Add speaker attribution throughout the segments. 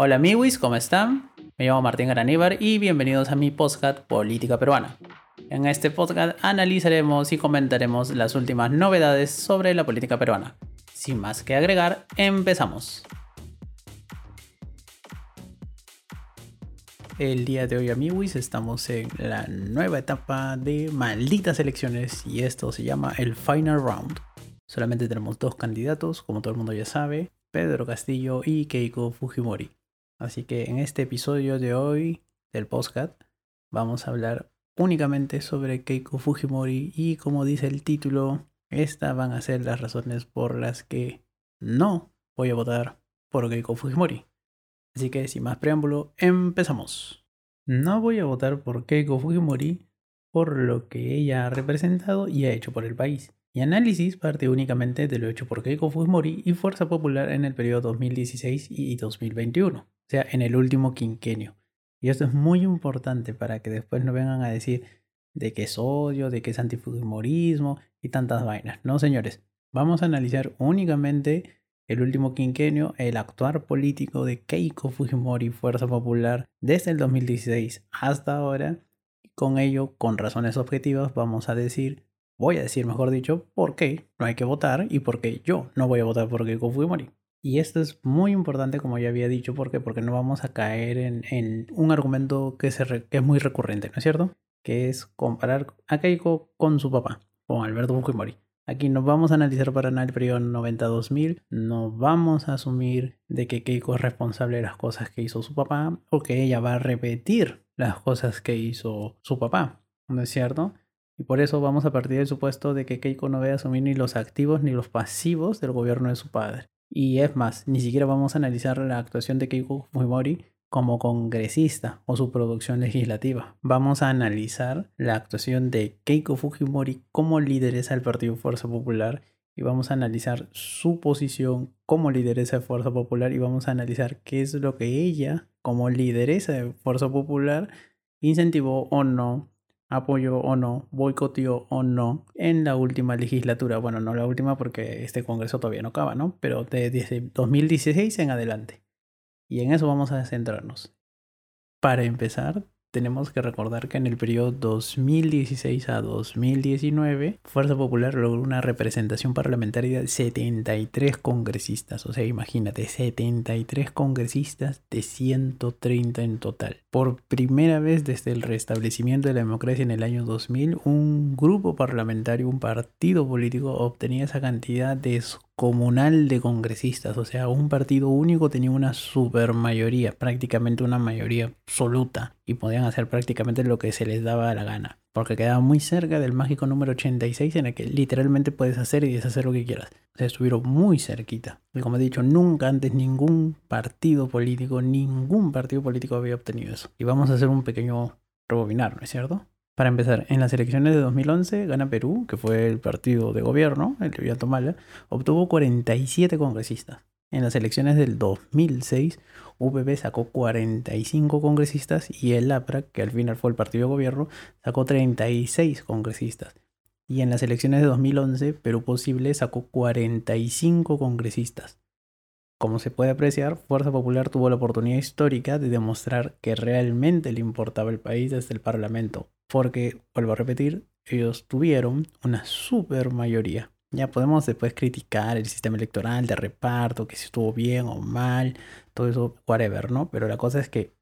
Speaker 1: Hola amigos, ¿cómo están? Me llamo Martín Garaníbar y bienvenidos a mi podcast Política Peruana. En este podcast analizaremos y comentaremos las últimas novedades sobre la política peruana. Sin más que agregar, empezamos. El día de hoy, amigos, estamos en la nueva etapa de malditas elecciones y esto se llama el Final Round. Solamente tenemos dos candidatos, como todo el mundo ya sabe, Pedro Castillo y Keiko Fujimori. Así que en este episodio de hoy del podcast vamos a hablar únicamente sobre Keiko Fujimori y como dice el título, estas van a ser las razones por las que no voy a votar por Keiko Fujimori. Así que sin más preámbulo, empezamos. No voy a votar por Keiko Fujimori por lo que ella ha representado y ha hecho por el país. Mi análisis parte únicamente de lo hecho por Keiko Fujimori y Fuerza Popular en el periodo 2016 y 2021, o sea, en el último quinquenio. Y esto es muy importante para que después no vengan a decir de que es odio, de que es antifujimorismo y tantas vainas. No, señores, vamos a analizar únicamente el último quinquenio, el actuar político de Keiko Fujimori, Fuerza Popular, desde el 2016 hasta ahora. Y con ello, con razones objetivas, vamos a decir, voy a decir mejor dicho, por qué no hay que votar y por qué yo no voy a votar por Keiko Fujimori. Y esto es muy importante, como ya había dicho, porque porque no vamos a caer en, un argumento que, que es muy recurrente, ¿no es cierto? Que es comparar a Keiko con su papá, con Alberto Fujimori. Aquí no vamos a analizar para nada el periodo 90-2000, no vamos a asumir de que Keiko es responsable de las cosas que hizo su papá o que ella va a repetir las cosas que hizo su papá, ¿no es cierto? Y por eso vamos a partir del supuesto de que Keiko no a asumir ni los activos ni los pasivos del gobierno de su padre. Y es más, ni siquiera vamos a analizar la actuación de Keiko Fujimori como congresista o su producción legislativa. Vamos a analizar la actuación de Keiko Fujimori como lideresa del Partido Fuerza Popular y vamos a analizar su posición como lideresa de Fuerza Popular y vamos a analizar qué es lo que ella como lideresa de Fuerza Popular incentivó o no apoyó o no, boicoteó o no en la última legislatura. Bueno, no la última porque este Congreso todavía no acaba, ¿no? Pero desde 2016 en adelante. Y en eso vamos a centrarnos. Para empezar, tenemos que recordar que en el periodo 2016 a 2019, Fuerza Popular logró una representación parlamentaria de 73 congresistas. O sea, imagínate, 73 congresistas de 130 en total. Por primera vez desde el restablecimiento de la democracia en el año 2000, un grupo parlamentario, un partido político obtenía esa cantidad de comunal de congresistas, o sea, un partido único tenía una supermayoría, prácticamente una mayoría absoluta, y podían hacer prácticamente lo que se les daba la gana, porque quedaba muy cerca del mágico número 86 en el que literalmente puedes hacer y deshacer lo que quieras. O sea, estuvieron muy cerquita. Y como he dicho, nunca antes ningún partido político, ningún partido político había obtenido eso. Y vamos a hacer un pequeño rebobinar, ¿no es cierto? Para empezar, en las elecciones de 2011 gana Perú, que fue el partido de gobierno, el de Tomala, obtuvo 47 congresistas. En las elecciones del 2006, UPP sacó 45 congresistas y el APRA, que al final fue el partido de gobierno, sacó 36 congresistas. Y en las elecciones de 2011, Perú Posible sacó 45 congresistas. Como se puede apreciar, Fuerza Popular tuvo la oportunidad histórica de demostrar que realmente le importaba el país desde el Parlamento, porque, vuelvo a repetir, ellos tuvieron una super mayoría. Ya podemos después criticar el sistema electoral de reparto, que si estuvo bien o mal, todo eso, whatever, ¿no? Pero la cosa es que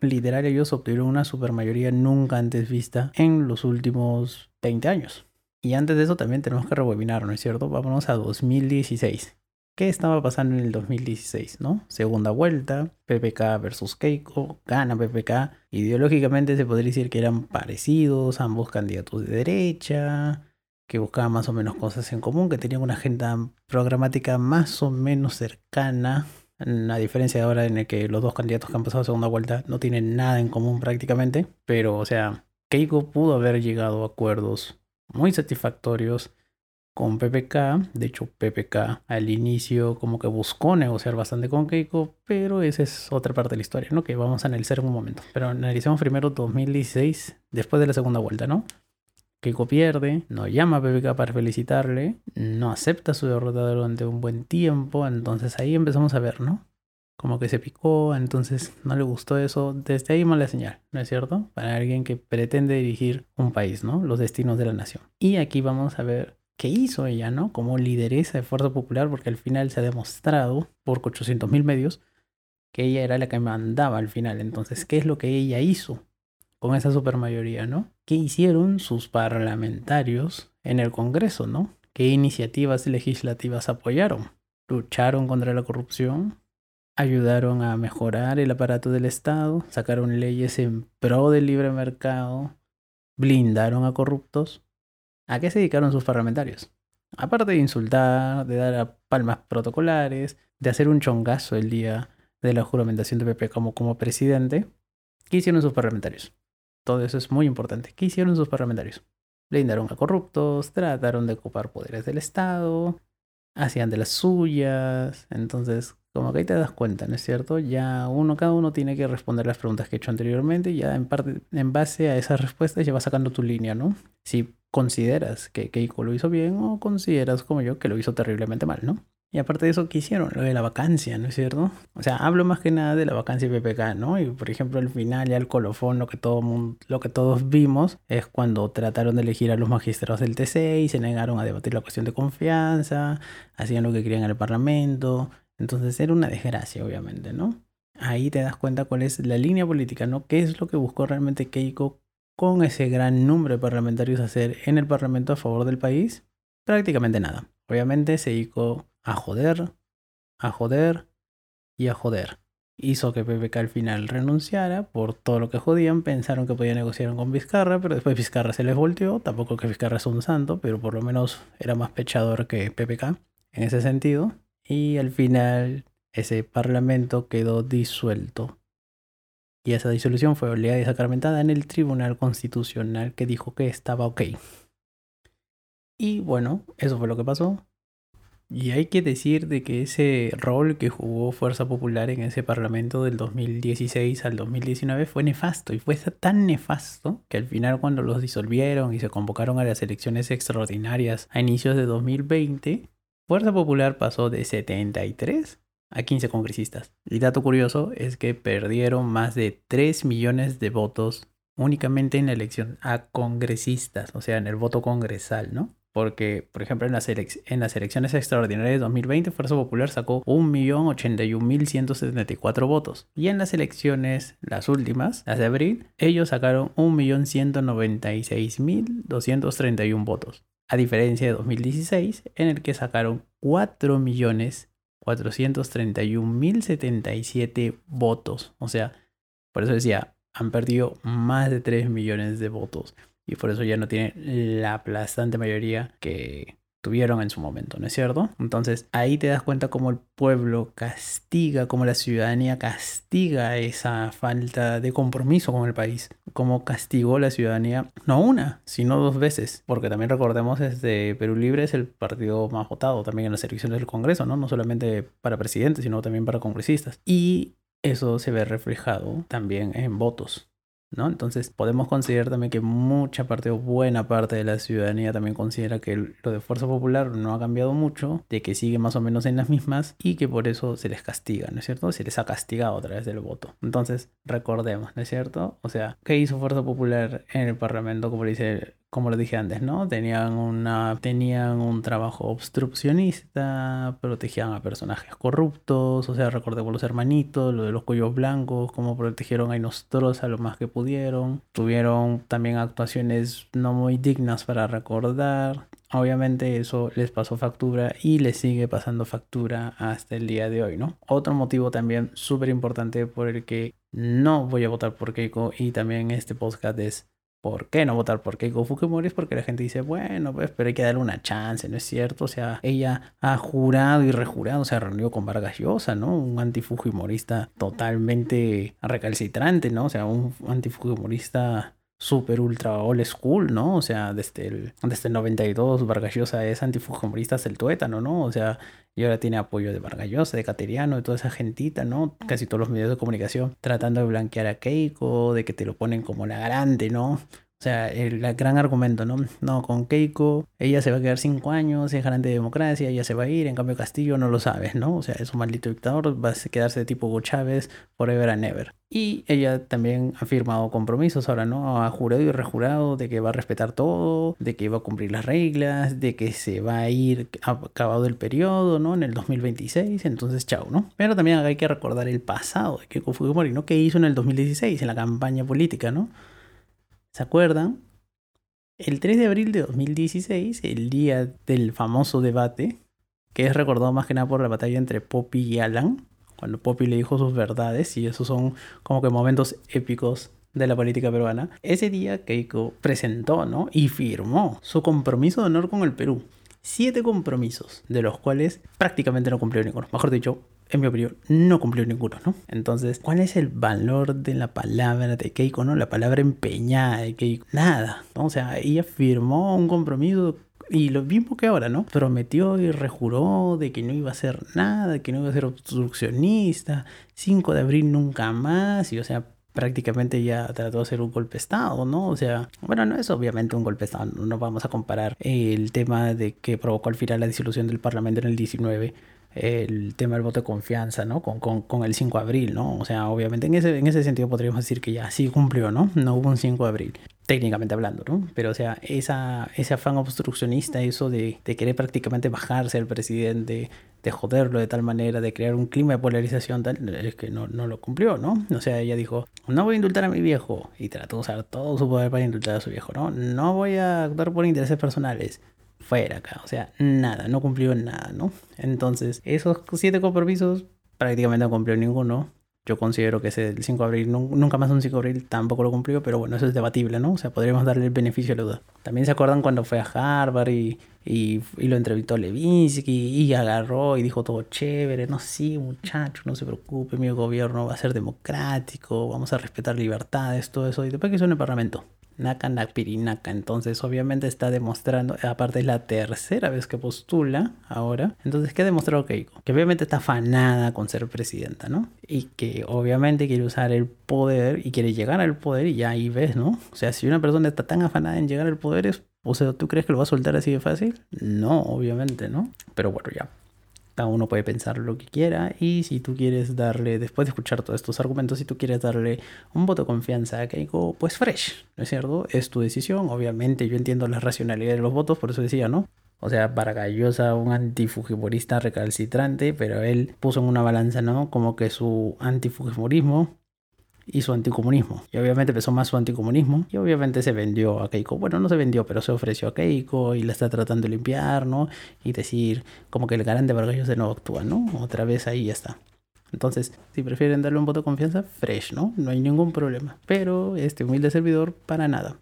Speaker 1: literal ellos obtuvieron una super mayoría nunca antes vista en los últimos 20 años. Y antes de eso también tenemos que rebobinar, ¿no es cierto? Vámonos a 2016. ¿Qué estaba pasando en el 2016, no? Segunda vuelta, PPK versus Keiko, gana PPK. Ideológicamente se podría decir que eran parecidos, ambos candidatos de derecha, que buscaban más o menos cosas en común, que tenían una agenda programática más o menos cercana. A diferencia de ahora en el que los dos candidatos que han pasado segunda vuelta no tienen nada en común prácticamente. Pero, o sea, Keiko pudo haber llegado a acuerdos muy satisfactorios con PPK. De hecho, PPK al inicio como que buscó negociar bastante con Keiko, pero esa es otra parte de la historia, ¿no? Que vamos a analizar en un momento. Pero analicemos primero 2016, después de la segunda vuelta, ¿no? Keiko pierde, no llama a PPK para felicitarle, no acepta su derrota durante un buen tiempo, entonces ahí empezamos a ver, ¿no? como que se picó, entonces no le gustó eso. Desde ahí mala señal, ¿no es cierto? Para alguien que pretende dirigir un país, ¿no? Los destinos de la nación. Y aquí vamos a ver qué hizo ella, ¿no? Como lideresa de Fuerza Popular, porque al final se ha demostrado por 800.000 medios que ella era la que mandaba al final. Entonces, ¿qué es lo que ella hizo con esa supermayoría, ¿no? ¿Qué hicieron sus parlamentarios en el Congreso, ¿no? ¿Qué iniciativas legislativas apoyaron? ¿Lucharon contra la corrupción? ayudaron a mejorar el aparato del Estado, sacaron leyes en pro del libre mercado, blindaron a corruptos. ¿A qué se dedicaron sus parlamentarios? Aparte de insultar, de dar a palmas protocolares, de hacer un chongazo el día de la juramentación de PP como, como presidente, ¿qué hicieron sus parlamentarios? Todo eso es muy importante. ¿Qué hicieron sus parlamentarios? Blindaron a corruptos, trataron de ocupar poderes del Estado, hacían de las suyas. Entonces, como que ahí te das cuenta, ¿no es cierto? Ya uno, cada uno tiene que responder las preguntas que he hecho anteriormente y ya en parte, en base a esas respuestas ya vas sacando tu línea, ¿no? Si consideras que Keiko lo hizo bien o consideras como yo que lo hizo terriblemente mal, ¿no? Y aparte de eso, ¿qué hicieron? Lo de la vacancia, ¿no es cierto? O sea, hablo más que nada de la vacancia de PPK, ¿no? Y por ejemplo, al final ya el colofón, lo que, todo mundo, lo que todos vimos es cuando trataron de elegir a los magistrados del TC y se negaron a debatir la cuestión de confianza, hacían lo que querían en el Parlamento. Entonces era una desgracia, obviamente, ¿no? Ahí te das cuenta cuál es la línea política, ¿no? ¿Qué es lo que buscó realmente Keiko con ese gran número de parlamentarios hacer en el Parlamento a favor del país? Prácticamente nada. Obviamente se dedicó a joder, a joder y a joder. Hizo que PPK al final renunciara por todo lo que jodían. Pensaron que podían negociar con Vizcarra, pero después Vizcarra se les volteó. Tampoco que Vizcarra es un santo, pero por lo menos era más pechador que PPK en ese sentido. Y al final ese parlamento quedó disuelto. Y esa disolución fue oleada y sacramentada en el Tribunal Constitucional que dijo que estaba ok. Y bueno, eso fue lo que pasó. Y hay que decir de que ese rol que jugó Fuerza Popular en ese Parlamento del 2016 al 2019 fue nefasto y fue tan nefasto que al final cuando los disolvieron y se convocaron a las elecciones extraordinarias a inicios de 2020, Fuerza Popular pasó de 73 a 15 congresistas. Y dato curioso es que perdieron más de 3 millones de votos únicamente en la elección a congresistas, o sea, en el voto congresal, ¿no? Porque, por ejemplo, en las, en las elecciones extraordinarias de 2020, Fuerza Popular sacó 1.081.174 votos. Y en las elecciones, las últimas, las de abril, ellos sacaron 1.196.231 votos. A diferencia de 2016, en el que sacaron 4.431.077 votos. O sea, por eso decía, han perdido más de 3 millones de votos y por eso ya no tiene la aplastante mayoría que tuvieron en su momento, ¿no es cierto? Entonces ahí te das cuenta cómo el pueblo castiga, cómo la ciudadanía castiga esa falta de compromiso con el país, cómo castigó la ciudadanía no una, sino dos veces, porque también recordemos desde Perú Libre es el partido más votado también en las elecciones del Congreso, ¿no? No solamente para presidente, sino también para congresistas. Y eso se ve reflejado también en votos. ¿No? Entonces podemos considerar también que mucha parte o buena parte de la ciudadanía también considera que lo de Fuerza Popular no ha cambiado mucho, de que sigue más o menos en las mismas y que por eso se les castiga, ¿no es cierto? Se les ha castigado a través del voto. Entonces recordemos, ¿no es cierto? O sea, ¿qué hizo Fuerza Popular en el Parlamento? Como dice como lo dije antes, ¿no? Tenían, una, tenían un trabajo obstruccionista, protegían a personajes corruptos, o sea, recordemos los hermanitos, lo de los cuellos blancos, cómo protegieron a Inostrosa lo más que pudieron. Tuvieron también actuaciones no muy dignas para recordar. Obviamente eso les pasó factura y les sigue pasando factura hasta el día de hoy, ¿no? Otro motivo también súper importante por el que no voy a votar por Keiko y también este podcast es ¿Por qué no votar por Keiko Fujimori? Es porque la gente dice, bueno, pues, pero hay que darle una chance, ¿no es cierto? O sea, ella ha jurado y rejurado, se ha reunido con Vargas Llosa, ¿no? Un antifujimorista totalmente recalcitrante, ¿no? O sea, un antifujimorista super ultra old school, ¿no? O sea, desde el, desde el 92 Vargas Llosa es antifujimorista hasta el tuétano, ¿no? O sea, y ahora tiene apoyo de Vargallosa, de Cateriano, de toda esa gentita, ¿no? Casi todos los medios de comunicación tratando de blanquear a Keiko, de que te lo ponen como la grande, ¿no? O sea, el, gran argumento, ¿no? No, con Keiko, ella se va a quedar cinco años, es garante de democracia, ella se va a ir, en cambio Castillo no lo sabes, ¿no? O sea, es un maldito dictador, va a quedarse de tipo Hugo Chávez forever and ever. Y ella también ha firmado compromisos ahora, ¿no? Ha jurado y rejurado de que va a respetar todo, de que va a cumplir las reglas, de que se va a ir acabado el periodo, ¿no? En el 2026, entonces chao, ¿no? Pero también hay que recordar el pasado de Keiko Fujimori, ¿no? ¿Qué hizo en el 2016 en la campaña política, ¿no? ¿Se acuerdan? El 3 de abril de 2016, el día del famoso debate, que es recordado más que nada por la batalla entre Poppy y Alan, cuando Poppy le dijo sus verdades, y esos son como que momentos épicos de la política peruana. Ese día Keiko presentó, ¿no? Y firmó su compromiso de honor con el Perú. Siete compromisos, de los cuales prácticamente no cumplió ninguno. Mejor dicho, en mi opinión, no cumplió ninguno, ¿no? Entonces, ¿cuál es el valor de la palabra de Keiko, no? La palabra empeñada de Keiko. Nada. O sea, ella firmó un compromiso y lo mismo que ahora, ¿no? Prometió y rejuró de que no iba a hacer nada, de que no iba a ser obstruccionista, 5 de abril nunca más, y o sea, prácticamente ya trató de hacer un golpe de Estado, ¿no? O sea, bueno, no es obviamente un golpe de Estado, no vamos a comparar el tema de que provocó al final la disolución del Parlamento en el 19 el tema del voto de confianza, ¿no? Con, con, con, el 5 de abril, ¿no? O sea, obviamente en ese, en ese sentido podríamos decir que ya sí cumplió, ¿no? No hubo un 5 de abril, técnicamente hablando, ¿no? Pero, o sea, esa, ese afán obstruccionista, eso de, de querer prácticamente bajarse al presidente, de joderlo de tal manera, de crear un clima de polarización, tal, es que no, no lo cumplió, ¿no? O sea, ella dijo, no voy a indultar a mi viejo, y trató de usar todo su poder para indultar a su viejo, ¿no? No voy a actuar por intereses personales fuera acá, o sea, nada, no cumplió nada, ¿no? Entonces, esos siete compromisos prácticamente no cumplió ninguno. Yo considero que ese el 5 de abril, nunca más un 5 de abril tampoco lo cumplió, pero bueno, eso es debatible, ¿no? O sea, podríamos darle el beneficio a la duda. También se acuerdan cuando fue a Harvard y, y, lo entrevistó Levinsky y agarró y dijo todo chévere, no, sí, muchacho, no se preocupe, mi gobierno va a ser democrático, vamos a respetar libertades, todo eso. Y después que hizo en el Parlamento, Naka Nakpirinaka. Entonces, obviamente está demostrando, aparte es la tercera vez que postula ahora. Entonces, ¿qué ha demostrado Keiko? Que obviamente está afanada con ser presidenta, ¿no? Y que obviamente quiere usar el poder y quiere llegar al poder y ya ahí ves, ¿no? O sea, si una persona está tan afanada en llegar al poder es... O sea, ¿tú crees que lo va a soltar así de fácil? No, obviamente, ¿no? Pero bueno, ya cada uno puede pensar lo que quiera y si tú quieres darle, después de escuchar todos estos argumentos, si tú quieres darle un voto de confianza a Keiko, pues fresh, ¿no es cierto? Es tu decisión, obviamente yo entiendo la racionalidad de los votos, por eso decía, ¿no? O sea, para Gallosa, un antifujimorista recalcitrante, pero él puso en una balanza, ¿no? Como que su antifujimorismo y su anticomunismo. Y obviamente empezó más su anticomunismo y obviamente se vendió a Keiko. Bueno, no se vendió, pero se ofreció a Keiko y la está tratando de limpiar, ¿no? Y decir como que el garante Vargas de nuevo actúa, ¿no? Otra vez ahí ya está. Entonces, si prefieren darle un voto de confianza, fresh, ¿no? No hay ningún problema. Pero este humilde servidor, para nada.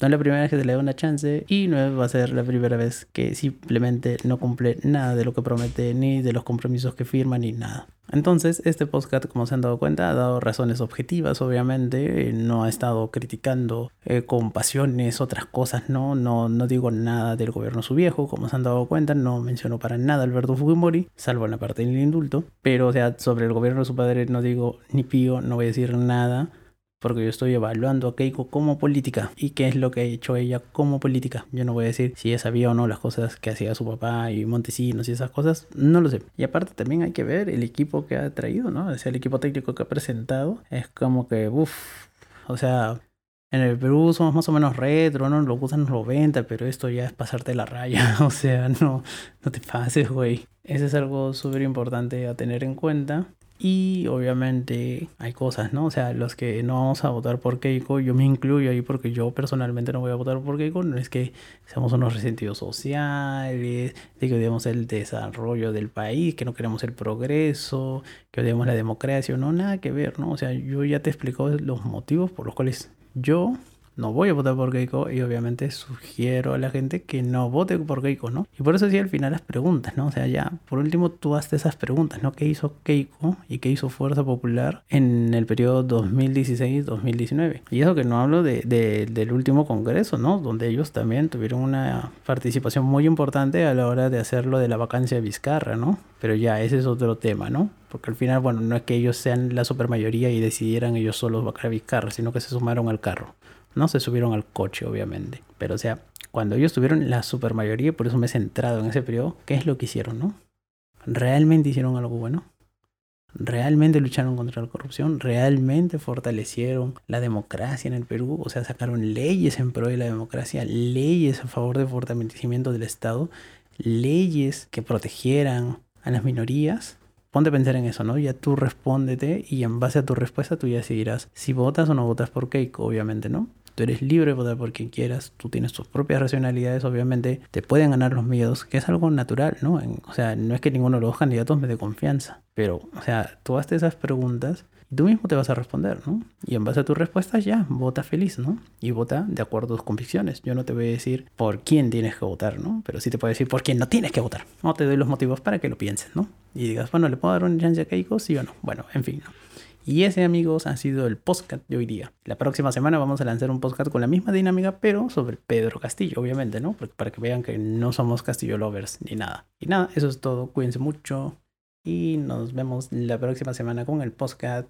Speaker 1: No es la primera vez que se le da una chance y no va a ser la primera vez que simplemente no cumple nada de lo que promete, ni de los compromisos que firma, ni nada. Entonces, este podcast, como se han dado cuenta, ha dado razones objetivas, obviamente, no ha estado criticando eh, con pasiones otras cosas, ¿no? ¿no? No digo nada del gobierno su viejo, como se han dado cuenta, no menciono para nada Alberto Fujimori, salvo en la parte del indulto, pero, o sea, sobre el gobierno de su padre no digo ni pío, no voy a decir nada porque yo estoy evaluando a Keiko como política y qué es lo que ha hecho ella como política. Yo no voy a decir si ella sabía o no las cosas que hacía su papá y Montesinos y esas cosas, no lo sé. Y aparte también hay que ver el equipo que ha traído, ¿no? O sea, el equipo técnico que ha presentado es como que, uff, o sea, en el Perú somos más o menos retro, ¿no? Lo gustan los 90, pero esto ya es pasarte la raya. O sea, no, no te pases, güey. Eso es algo súper importante a tener en cuenta. Y obviamente hay cosas, ¿no? O sea, los que no vamos a votar por Keiko, yo me incluyo ahí porque yo personalmente no voy a votar por Keiko, no es que seamos unos resentidos sociales, de que odiamos el desarrollo del país, que no queremos el progreso, que odiamos la democracia, no, nada que ver, ¿no? O sea, yo ya te explico los motivos por los cuales yo no voy a votar por Keiko y obviamente sugiero a la gente que no vote por Keiko, ¿no? Y por eso sí al final las preguntas, ¿no? O sea, ya, por último tú hazte esas preguntas, ¿no? ¿Qué hizo Keiko y qué hizo Fuerza Popular en el periodo 2016-2019? Y eso que no hablo de, del último congreso, ¿no? Donde ellos también tuvieron una participación muy importante a la hora de hacerlo de la vacancia de Vizcarra, ¿no? Pero ya, ese es otro tema, ¿no? Porque al final, bueno, no es que ellos sean la supermayoría y decidieran ellos solos vacar a Vizcarra, sino que se sumaron al carro. No se subieron al coche, obviamente. Pero o sea, cuando ellos tuvieron la super mayoría, por eso me he centrado en ese periodo, ¿qué es lo que hicieron, no? ¿Realmente hicieron algo bueno? realmente lucharon contra la corrupción, realmente fortalecieron la democracia en el Perú, o sea, sacaron leyes en pro de la democracia, leyes a favor del fortalecimiento del Estado, leyes que protegieran a las minorías. Ponte a pensar en eso, ¿no? Ya tú respóndete y en base a tu respuesta tú ya decidirás si votas o no votas por Keiko, obviamente, ¿no? Tú eres libre de votar por quien quieras, tú tienes tus propias racionalidades, obviamente te pueden ganar los miedos, que es algo natural, ¿no? o sea, no es que ninguno de los candidatos me dé confianza, pero, o sea, tú haces esas preguntas tú mismo te vas a responder, ¿no? Y en base a tus respuestas ya, vota feliz, ¿no? Y vota de acuerdo a tus convicciones. Yo no te voy a decir por quién tienes que votar, ¿no? Pero sí te puedo decir por quién no tienes que votar. No te doy los motivos para que lo pienses, ¿no? Y digas, bueno, ¿le puedo dar un chance a Keiko? Sí o no. Bueno, en fin, ¿no? Y ese, amigos, ha sido el podcast de hoy día. La próxima semana vamos a lanzar un podcast con la misma dinámica, pero sobre Pedro Castillo, obviamente, ¿no? para que vean que no somos Castillo lovers ni nada. Y nada, eso es todo. Cuídense mucho y nos vemos la próxima semana con el podcast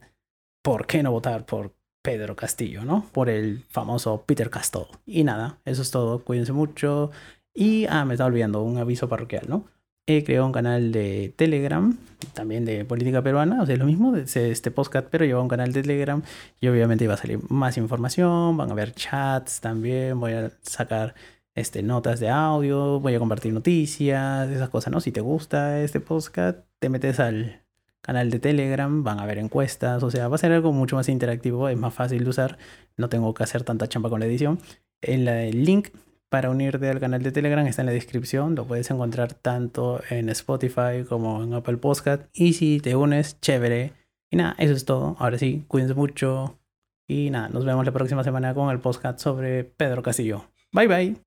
Speaker 1: ¿Por qué no votar por Pedro Castillo, ¿no? Por el famoso Peter Castillo. Y nada, eso es todo. Cuídense mucho. Y, ah, me estaba olvidando, un aviso parroquial, ¿no? He creado un canal de Telegram, también de política peruana, o sea, es lo mismo, este podcast, pero lleva un canal de Telegram y obviamente iba a salir más información, van a haber chats también, voy a sacar este, notas de audio, voy a compartir noticias, esas cosas, ¿no? Si te gusta este podcast, te metes al canal de Telegram, van a haber encuestas, o sea, va a ser algo mucho más interactivo, es más fácil de usar, no tengo que hacer tanta chamba con la edición. El link para unirte al canal de Telegram está en la descripción. Lo puedes encontrar tanto en Spotify como en Apple Podcast. Y si te unes, chévere. Y nada, eso es todo. Ahora sí, cuídense mucho. Y nada, nos vemos la próxima semana con el podcast sobre Pedro Castillo. Bye bye.